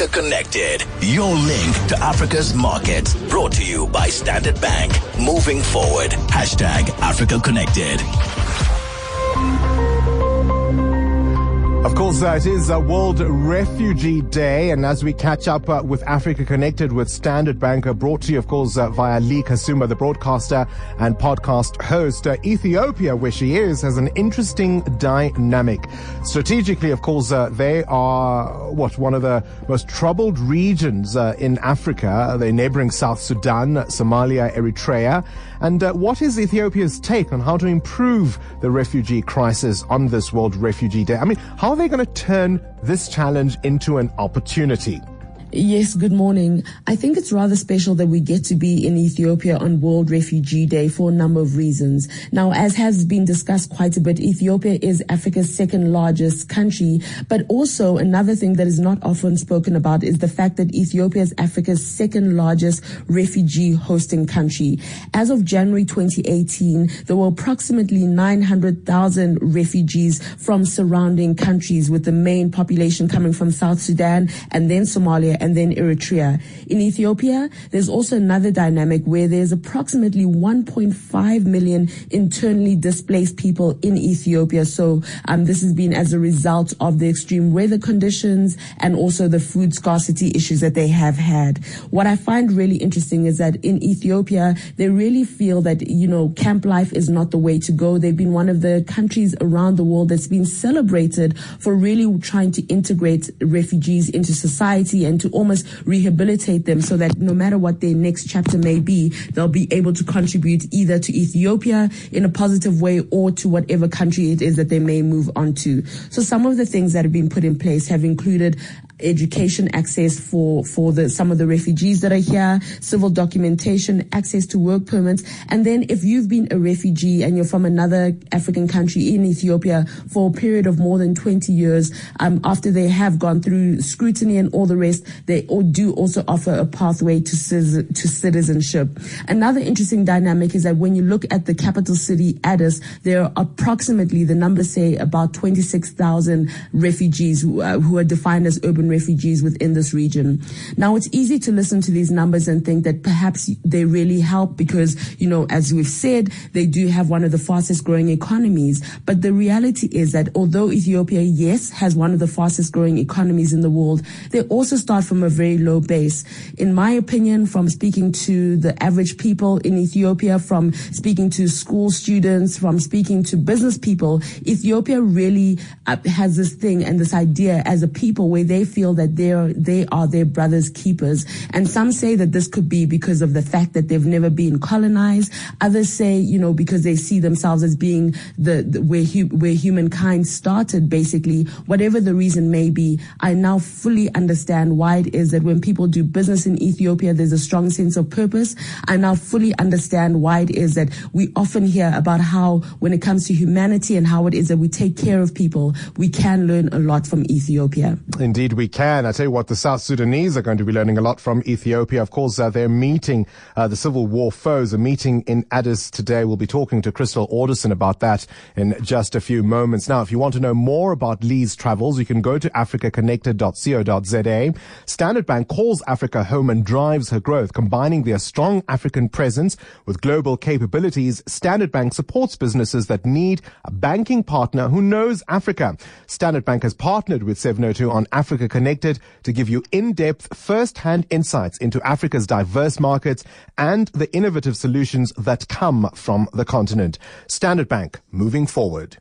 Africa Connected, your link to Africa's markets. Brought to you by Standard Bank. Moving forward. Hashtag Africa Connected. Of course, uh, it is uh, World Refugee Day, and as we catch up uh, with Africa Connected with Standard Bank, uh, brought to you, of course, uh, via Lee Kasumba, the broadcaster and podcast host. Uh, Ethiopia, where she is, has an interesting dynamic. Strategically, of course, they are what one of the most troubled regions in Africa. They're neighboring South Sudan, Somalia, Eritrea. And what is Ethiopia's take on how to improve the refugee crisis on this World Refugee Day? I mean, how are they going to turn this challenge into an opportunity? Yes, good morning. I think it's rather special that we get to be in Ethiopia on World Refugee Day for a number of reasons. Now, as has been discussed quite a bit, Ethiopia is Africa's second largest country, but also another thing that is not often spoken about is the fact that Ethiopia is Africa's second largest refugee hosting country. As of January 2018, there were approximately 900,000 refugees from surrounding countries with the main population coming from South Sudan and then Somalia and then Eritrea. In Ethiopia, there's also another dynamic where there's approximately 1.5 million internally displaced people in Ethiopia. So um, this has been as a result of the extreme weather conditions and also the food scarcity issues that they have had. What I find really interesting is that in Ethiopia, they really feel that, you know, camp life is not the way to go. They've been one of the countries around the world that's been celebrated for really trying to integrate refugees into society and to almost rehabilitate them so that no matter what their next chapter may be, they'll be able to contribute either to Ethiopia in a positive way or to whatever country it is that they may move on to. So some of the things that have been put in place have included education access for, for the, some of the refugees that are here, civil documentation, access to work permits. And then if you've been a refugee and you're from another African country in Ethiopia for a period of more than 20 years, um, after they have gone through scrutiny and all the rest, they do also offer a pathway to, to citizenship. Another interesting dynamic is that when you look at the capital city, Addis, there are approximately, the numbers say about 26,000 refugees who, uh, who are defined as urban refugees within this region. Now, it's easy to listen to these numbers and think that perhaps they really help because, you know, as we've said, they do have one of the fastest growing economies. But the reality is that although Ethiopia, yes, has one of the fastest growing economies in the world, they also start from a very low base. In my opinion, from speaking to the average people in Ethiopia, from speaking to school students, from speaking to business people, Ethiopia really uh, has this thing and this idea as a people where they feel feel that they are, they are their brother's keepers. And some say that this could be because of the fact that they've never been colonized. Others say, you know, because they see themselves as being the, the where, hu- where humankind started, basically. Whatever the reason may be, I now fully understand why it is that when people do business in Ethiopia, there's a strong sense of purpose. I now fully understand why it is that we often hear about how when it comes to humanity and how it is that we take care of people, we can learn a lot from Ethiopia. Indeed, we can. I tell you what, the South Sudanese are going to be learning a lot from Ethiopia. Of course, uh, they're meeting uh, the civil war foes. A meeting in Addis today. We'll be talking to Crystal Orderson about that in just a few moments. Now, if you want to know more about Lee's travels, you can go to africaconnected.co.za. Standard Bank calls Africa home and drives her growth, combining their strong African presence with global capabilities. Standard Bank supports businesses that need a banking partner who knows Africa. Standard Bank has partnered with 702 on Africa Connected to give you in-depth, first-hand insights into Africa's diverse markets and the innovative solutions that come from the continent. Standard Bank, moving forward.